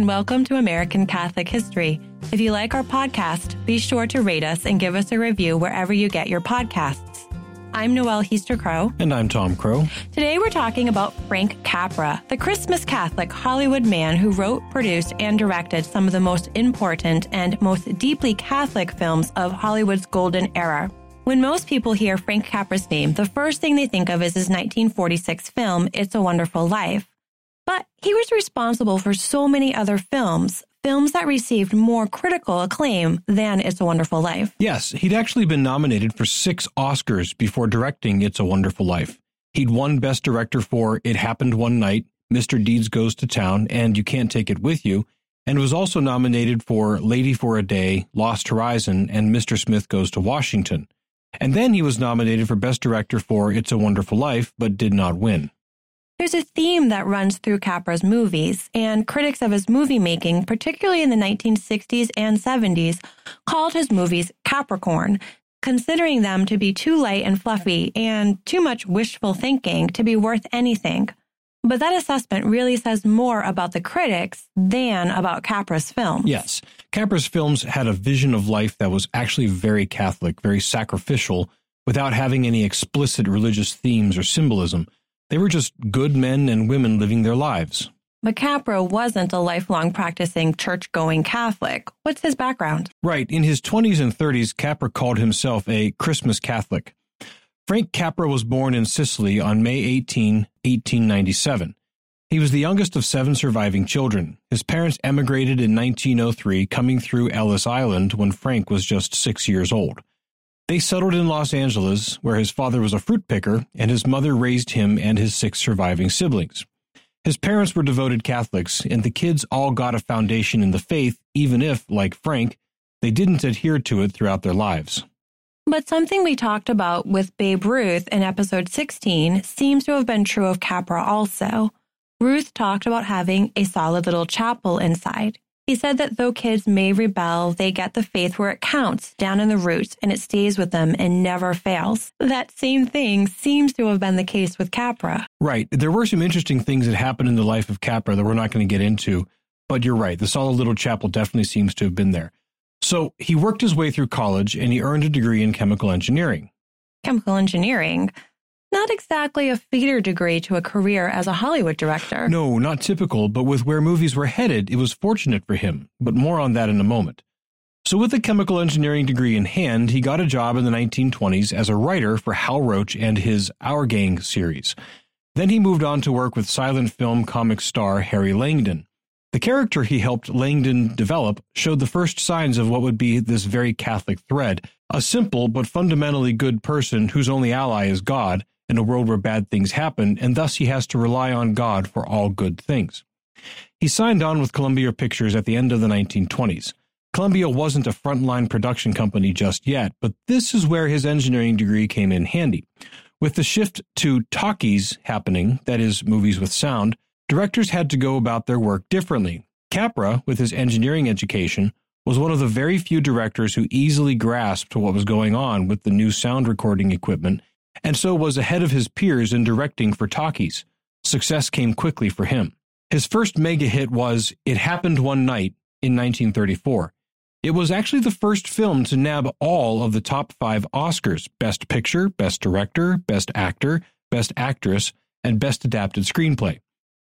and welcome to American Catholic History. If you like our podcast, be sure to rate us and give us a review wherever you get your podcasts. I'm Noelle Heaster Crow. And I'm Tom Crow. Today we're talking about Frank Capra, the Christmas Catholic Hollywood man who wrote, produced, and directed some of the most important and most deeply Catholic films of Hollywood's golden era. When most people hear Frank Capra's name, the first thing they think of is his 1946 film, It's a Wonderful Life. But he was responsible for so many other films, films that received more critical acclaim than It's a Wonderful Life. Yes, he'd actually been nominated for six Oscars before directing It's a Wonderful Life. He'd won Best Director for It Happened One Night, Mr. Deeds Goes to Town, and You Can't Take It With You, and was also nominated for Lady for a Day, Lost Horizon, and Mr. Smith Goes to Washington. And then he was nominated for Best Director for It's a Wonderful Life, but did not win. There's a theme that runs through Capra's movies, and critics of his movie making, particularly in the 1960s and 70s, called his movies Capra-corn, considering them to be too light and fluffy and too much wishful thinking to be worth anything. But that assessment really says more about the critics than about Capra's films. Yes. Capra's films had a vision of life that was actually very Catholic, very sacrificial, without having any explicit religious themes or symbolism. They were just good men and women living their lives. But Capra wasn't a lifelong practicing church going Catholic. What's his background? Right. In his 20s and 30s, Capra called himself a Christmas Catholic. Frank Capra was born in Sicily on May 18, 1897. He was the youngest of seven surviving children. His parents emigrated in 1903, coming through Ellis Island when Frank was just six years old. They settled in Los Angeles, where his father was a fruit picker and his mother raised him and his six surviving siblings. His parents were devoted Catholics, and the kids all got a foundation in the faith, even if, like Frank, they didn't adhere to it throughout their lives. But something we talked about with Babe Ruth in episode 16 seems to have been true of Capra also. Ruth talked about having a solid little chapel inside. He said that though kids may rebel, they get the faith where it counts, down in the roots, and it stays with them and never fails. That same thing seems to have been the case with Capra. Right. There were some interesting things that happened in the life of Capra that we're not going to get into, but you're right. The solid little chapel definitely seems to have been there. So he worked his way through college and he earned a degree in chemical engineering. Chemical engineering? Not exactly a feeder degree to a career as a Hollywood director. No, not typical, but with where movies were headed, it was fortunate for him, but more on that in a moment. So, with a chemical engineering degree in hand, he got a job in the 1920s as a writer for Hal Roach and his Our Gang series. Then he moved on to work with silent film comic star Harry Langdon. The character he helped Langdon develop showed the first signs of what would be this very Catholic thread a simple but fundamentally good person whose only ally is God, in a world where bad things happen, and thus he has to rely on God for all good things. He signed on with Columbia Pictures at the end of the 1920s. Columbia wasn't a frontline production company just yet, but this is where his engineering degree came in handy. With the shift to talkies happening, that is, movies with sound, directors had to go about their work differently. Capra, with his engineering education, was one of the very few directors who easily grasped what was going on with the new sound recording equipment and so was ahead of his peers in directing for talkies. Success came quickly for him. His first mega hit was It Happened One Night in 1934. It was actually the first film to nab all of the top five Oscars Best Picture, Best Director, Best Actor, Best Actress, and Best Adapted Screenplay.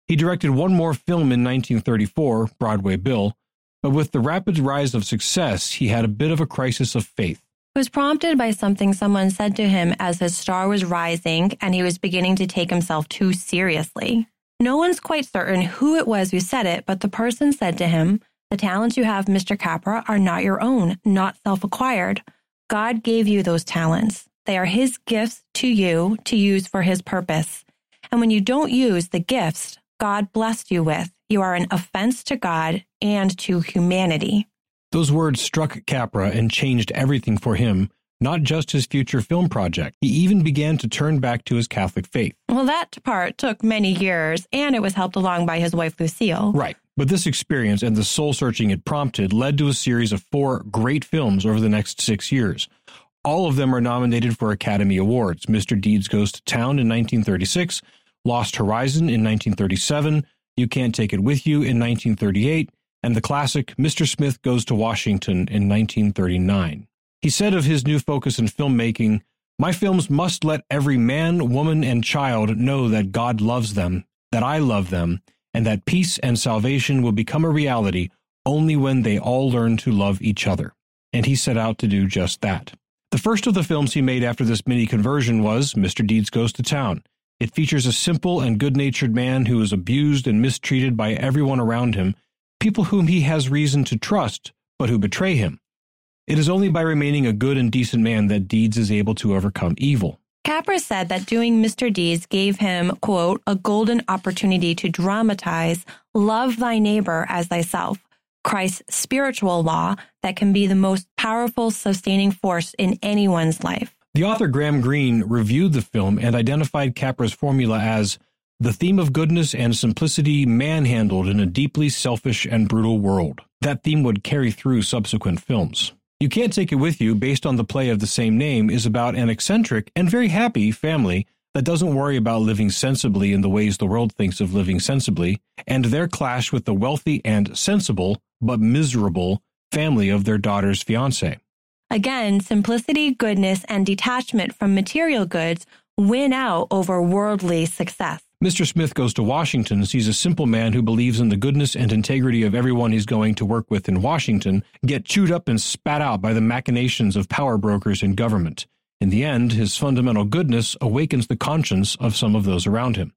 He directed one more film in 1934, Broadway Bill, but with the rapid rise of success, he had a bit of a crisis of faith. Was prompted by something someone said to him as his star was rising and he was beginning to take himself too seriously. No one's quite certain who it was who said it, but the person said to him, The talents you have, Mr. Capra, are not your own, not self acquired. God gave you those talents. They are His gifts to you to use for His purpose. And when you don't use the gifts God blessed you with, you are an offense to God and to humanity. Those words struck Capra and changed everything for him, not just his future film project. He even began to turn back to his Catholic faith. Well, that part took many years, and it was helped along by his wife, Lucille. Right. But this experience and the soul searching it prompted led to a series of four great films over the next six years. All of them are nominated for Academy Awards Mr. Deeds Goes to Town in 1936, Lost Horizon in 1937, You Can't Take It With You in 1938, and the classic Mr. Smith Goes to Washington in 1939. He said of his new focus in filmmaking, My films must let every man, woman, and child know that God loves them, that I love them, and that peace and salvation will become a reality only when they all learn to love each other. And he set out to do just that. The first of the films he made after this mini conversion was Mr. Deeds Goes to Town. It features a simple and good natured man who is abused and mistreated by everyone around him, people whom he has reason to trust, but who betray him. It is only by remaining a good and decent man that Deeds is able to overcome evil. Capra said that doing Mr. Deeds gave him, quote, a golden opportunity to dramatize love thy neighbor as thyself, Christ's spiritual law that can be the most powerful sustaining force in anyone's life. The author Graham Greene reviewed the film and identified Capra's formula as the theme of goodness and simplicity manhandled in a deeply selfish and brutal world. That theme would carry through subsequent films. You Can't Take It With You, based on the play of the same name, is about an eccentric and very happy family that doesn't worry about living sensibly in the ways the world thinks of living sensibly, and their clash with the wealthy and sensible, but miserable, family of their daughter's fiance. Again, simplicity, goodness, and detachment from material goods win out over worldly success. Mr. Smith goes to Washington sees a simple man who believes in the goodness and integrity of everyone he's going to work with in Washington get chewed up and spat out by the machinations of power brokers and government. In the end, his fundamental goodness awakens the conscience of some of those around him.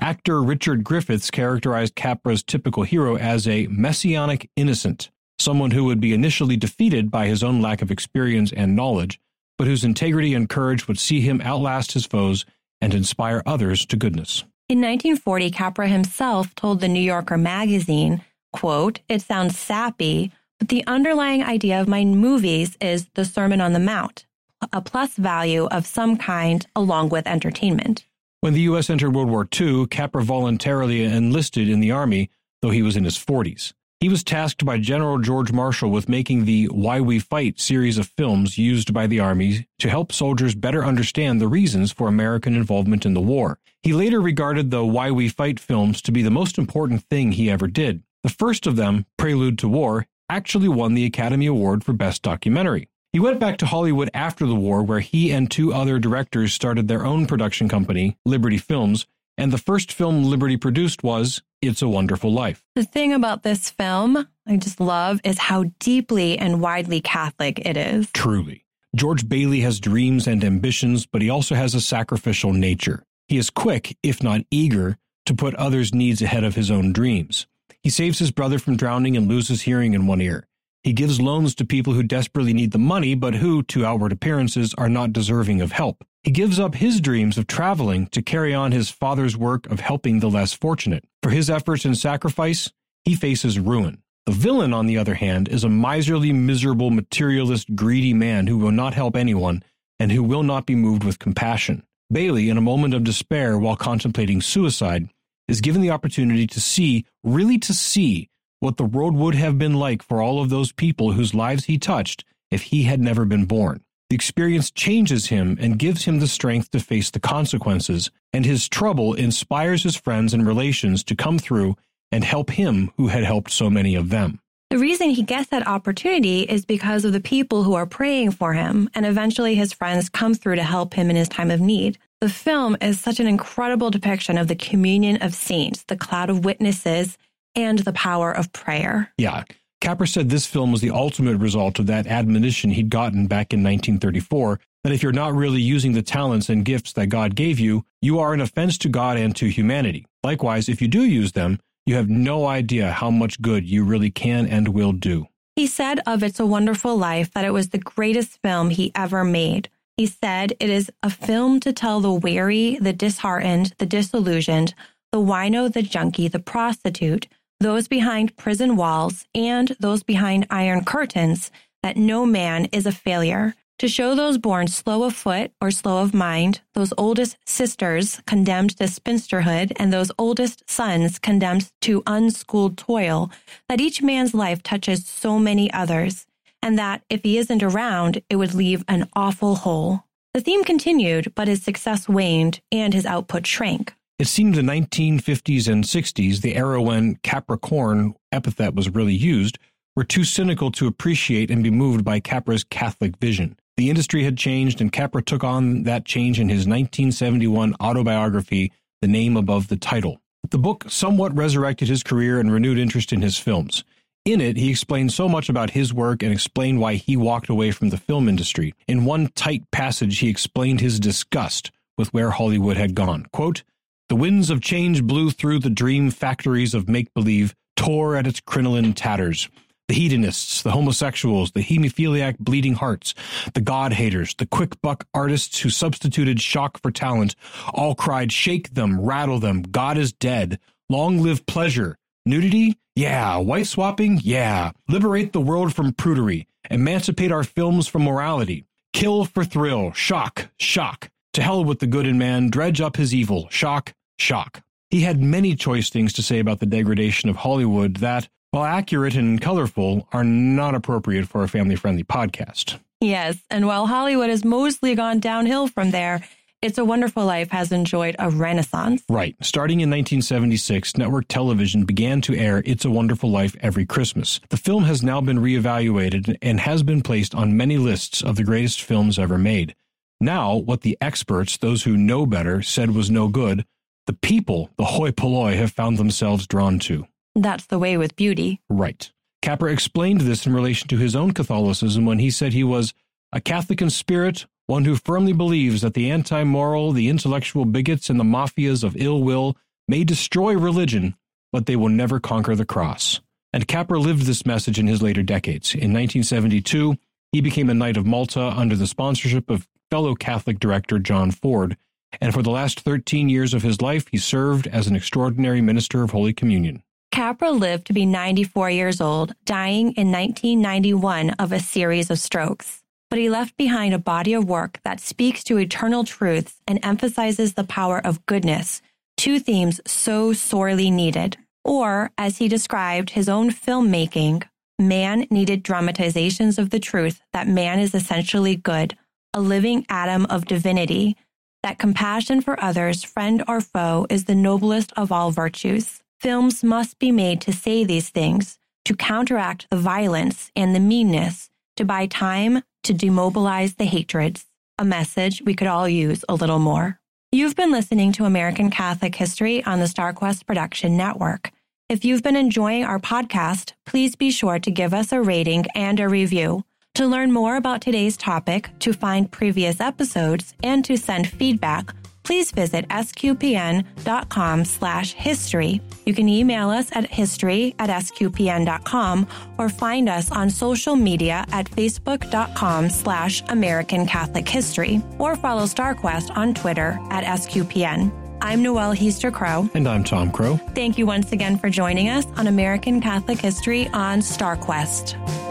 Actor Richard Griffiths characterized Capra's typical hero as a messianic innocent, someone who would be initially defeated by his own lack of experience and knowledge, but whose integrity and courage would see him outlast his foes and inspire others to goodness. In 1940, Capra himself told the New Yorker magazine, quote, It sounds sappy, but the underlying idea of my movies is the Sermon on the Mount a plus value of some kind along with entertainment. When the U.S. entered World War II, Capra voluntarily enlisted in the Army, though he was in his 40s. He was tasked by General George Marshall with making the Why We Fight series of films used by the Army to help soldiers better understand the reasons for American involvement in the war. He later regarded the Why We Fight films to be the most important thing he ever did. The first of them, Prelude to War, actually won the Academy Award for Best Documentary. He went back to Hollywood after the war, where he and two other directors started their own production company, Liberty Films, and the first film Liberty produced was It's a Wonderful Life. The thing about this film I just love is how deeply and widely Catholic it is. Truly. George Bailey has dreams and ambitions, but he also has a sacrificial nature. He is quick, if not eager, to put others' needs ahead of his own dreams. He saves his brother from drowning and loses hearing in one ear. He gives loans to people who desperately need the money, but who, to outward appearances, are not deserving of help. He gives up his dreams of traveling to carry on his father's work of helping the less fortunate. For his efforts and sacrifice, he faces ruin. The villain, on the other hand, is a miserly, miserable, materialist, greedy man who will not help anyone and who will not be moved with compassion. Bailey, in a moment of despair while contemplating suicide, is given the opportunity to see, really to see, what the world would have been like for all of those people whose lives he touched if he had never been born. The experience changes him and gives him the strength to face the consequences, and his trouble inspires his friends and relations to come through and help him who had helped so many of them. The reason he gets that opportunity is because of the people who are praying for him, and eventually his friends come through to help him in his time of need. The film is such an incredible depiction of the communion of saints, the cloud of witnesses, and the power of prayer. Yeah. Capra said this film was the ultimate result of that admonition he'd gotten back in 1934 that if you're not really using the talents and gifts that God gave you, you are an offense to God and to humanity. Likewise, if you do use them, you have no idea how much good you really can and will do. He said of It's a Wonderful Life that it was the greatest film he ever made. He said it is a film to tell the weary, the disheartened, the disillusioned, the wino, the junkie, the prostitute, those behind prison walls, and those behind iron curtains, that no man is a failure. To show those born slow of foot or slow of mind, those oldest sisters condemned to spinsterhood, and those oldest sons condemned to unschooled toil, that each man's life touches so many others, and that if he isn't around, it would leave an awful hole. The theme continued, but his success waned and his output shrank. It seemed the 1950s and 60s, the era when Capra-corn epithet was really used, were too cynical to appreciate and be moved by Capra's Catholic vision. The industry had changed, and Capra took on that change in his 1971 autobiography, The Name Above the Title. The book somewhat resurrected his career and renewed interest in his films. In it, he explained so much about his work and explained why he walked away from the film industry. In one tight passage, he explained his disgust with where Hollywood had gone. Quote, the winds of change blew through the dream factories of make believe, tore at its crinoline tatters the hedonists, the homosexuals, the hemophiliac bleeding hearts, the God haters, the quick buck artists who substituted shock for talent, all cried, Shake them, rattle them, God is dead, long live pleasure. Nudity? Yeah. Wife swapping? Yeah. Liberate the world from prudery. Emancipate our films from morality. Kill for thrill. Shock. Shock. To hell with the good in man. Dredge up his evil. Shock. Shock. He had many choice things to say about the degradation of Hollywood that, while accurate and colorful, are not appropriate for a family friendly podcast. Yes, and while Hollywood has mostly gone downhill from there, It's a Wonderful Life has enjoyed a renaissance. Right. Starting in 1976, network television began to air It's a Wonderful Life every Christmas. The film has now been reevaluated and has been placed on many lists of the greatest films ever made. Now, what the experts, those who know better, said was no good, the people, the hoi polloi, have found themselves drawn to. That's the way with beauty. Right. Capra explained this in relation to his own Catholicism when he said he was a Catholic in spirit, one who firmly believes that the anti moral, the intellectual bigots, and the mafias of ill will may destroy religion, but they will never conquer the cross. And Capra lived this message in his later decades. In 1972, he became a Knight of Malta under the sponsorship of fellow Catholic director John Ford, and for the last 13 years of his life, he served as an extraordinary minister of Holy Communion. Capra lived to be 94 years old, dying in 1991 of a series of strokes. But he left behind a body of work that speaks to eternal truths and emphasizes the power of goodness, two themes so sorely needed. Or, as he described his own filmmaking, man needed dramatizations of the truth that man is essentially good, a living atom of divinity, that compassion for others, friend or foe, is the noblest of all virtues. Films must be made to say these things, to counteract the violence and the meanness, to buy time, to demobilize the hatreds. A message we could all use a little more. You've been listening to American Catholic History on the StarQuest Production Network. If you've been enjoying our podcast, please be sure to give us a rating and a review. To learn more about today's topic, to find previous episodes, and to send feedback, please visit sqpn.com slash history. You can email us at history at sqpn.com or find us on social media at facebook.com slash American Catholic History or follow StarQuest on Twitter at sqpn. I'm Noelle Heaster Crow. And I'm Tom Crow. Thank you once again for joining us on American Catholic History on StarQuest.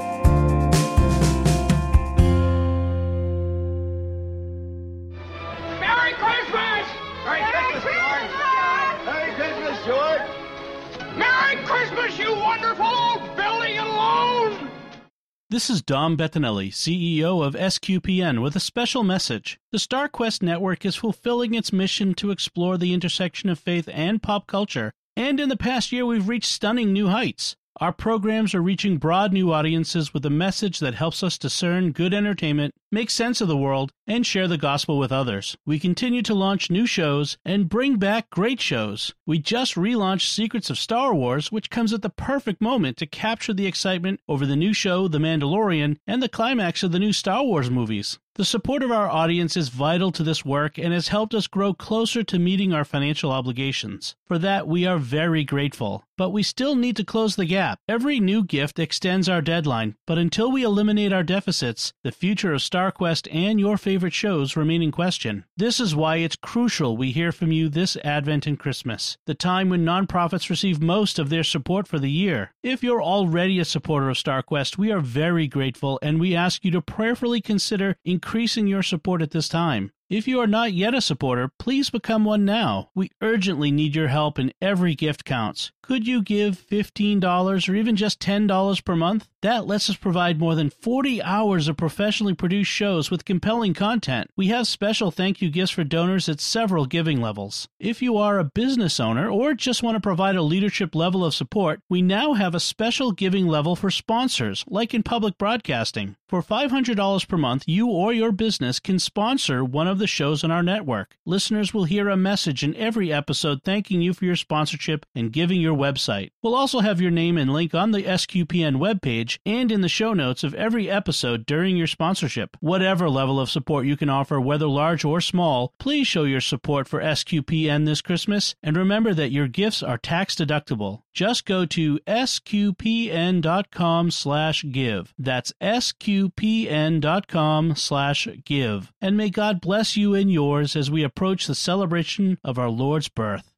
This is Dom Bettinelli, CEO of SQPN, with a special message. The StarQuest network is fulfilling its mission to explore the intersection of faith and pop culture, and in the past year we've reached stunning new heights. Our programs are reaching broad new audiences with a message that helps us discern good entertainment, make sense of the world, and share the gospel with others. We continue to launch new shows and bring back great shows. We just relaunched Secrets of Star Wars, which comes at the perfect moment to capture the excitement over the new show, The Mandalorian, and the climax of the new Star Wars movies. The support of our audience is vital to this work and has helped us grow closer to meeting our financial obligations. For that, we are very grateful. But we still need to close the gap. Every new gift extends our deadline, but until we eliminate our deficits, the future of StarQuest and your favorite shows remain in question. This is why it's crucial we hear from you this Advent and Christmas, the time when nonprofits receive most of their support for the year. If you're already a supporter of StarQuest, we are very grateful and we ask you to prayerfully consider increasing your support at this time. If you are not yet a supporter, please become one now. We urgently need your help and every gift counts. Could you give $15 or even just $10 per month? That lets us provide more than 40 hours of professionally produced shows with compelling content. We have special thank you gifts for donors at several giving levels. If you are a business owner or just want to provide a leadership level of support, we now have a special giving level for sponsors, like in public broadcasting. For $500 per month, you or your business can sponsor one of the shows on our network. Listeners will hear a message in every episode thanking you for your sponsorship and giving your website. We'll also have your name and link on the SQPN webpage and in the show notes of every episode during your sponsorship. Whatever level of support you can offer, whether large or small, please show your support for SQPN this Christmas and remember that your gifts are tax deductible. Just go to sqpn.com slash give. That's sqpn.com slash give. And may God bless you and yours as we approach the celebration of our Lord's birth.